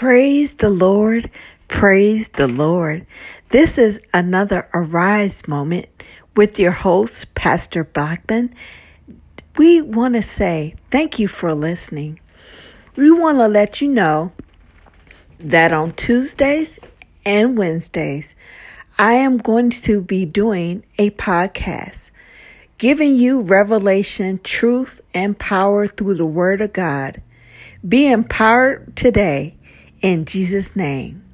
Praise the Lord. Praise the Lord. This is another Arise moment with your host, Pastor Blackman. We want to say thank you for listening. We want to let you know that on Tuesdays and Wednesdays, I am going to be doing a podcast giving you revelation, truth, and power through the Word of God. Be empowered today in Jesus' name.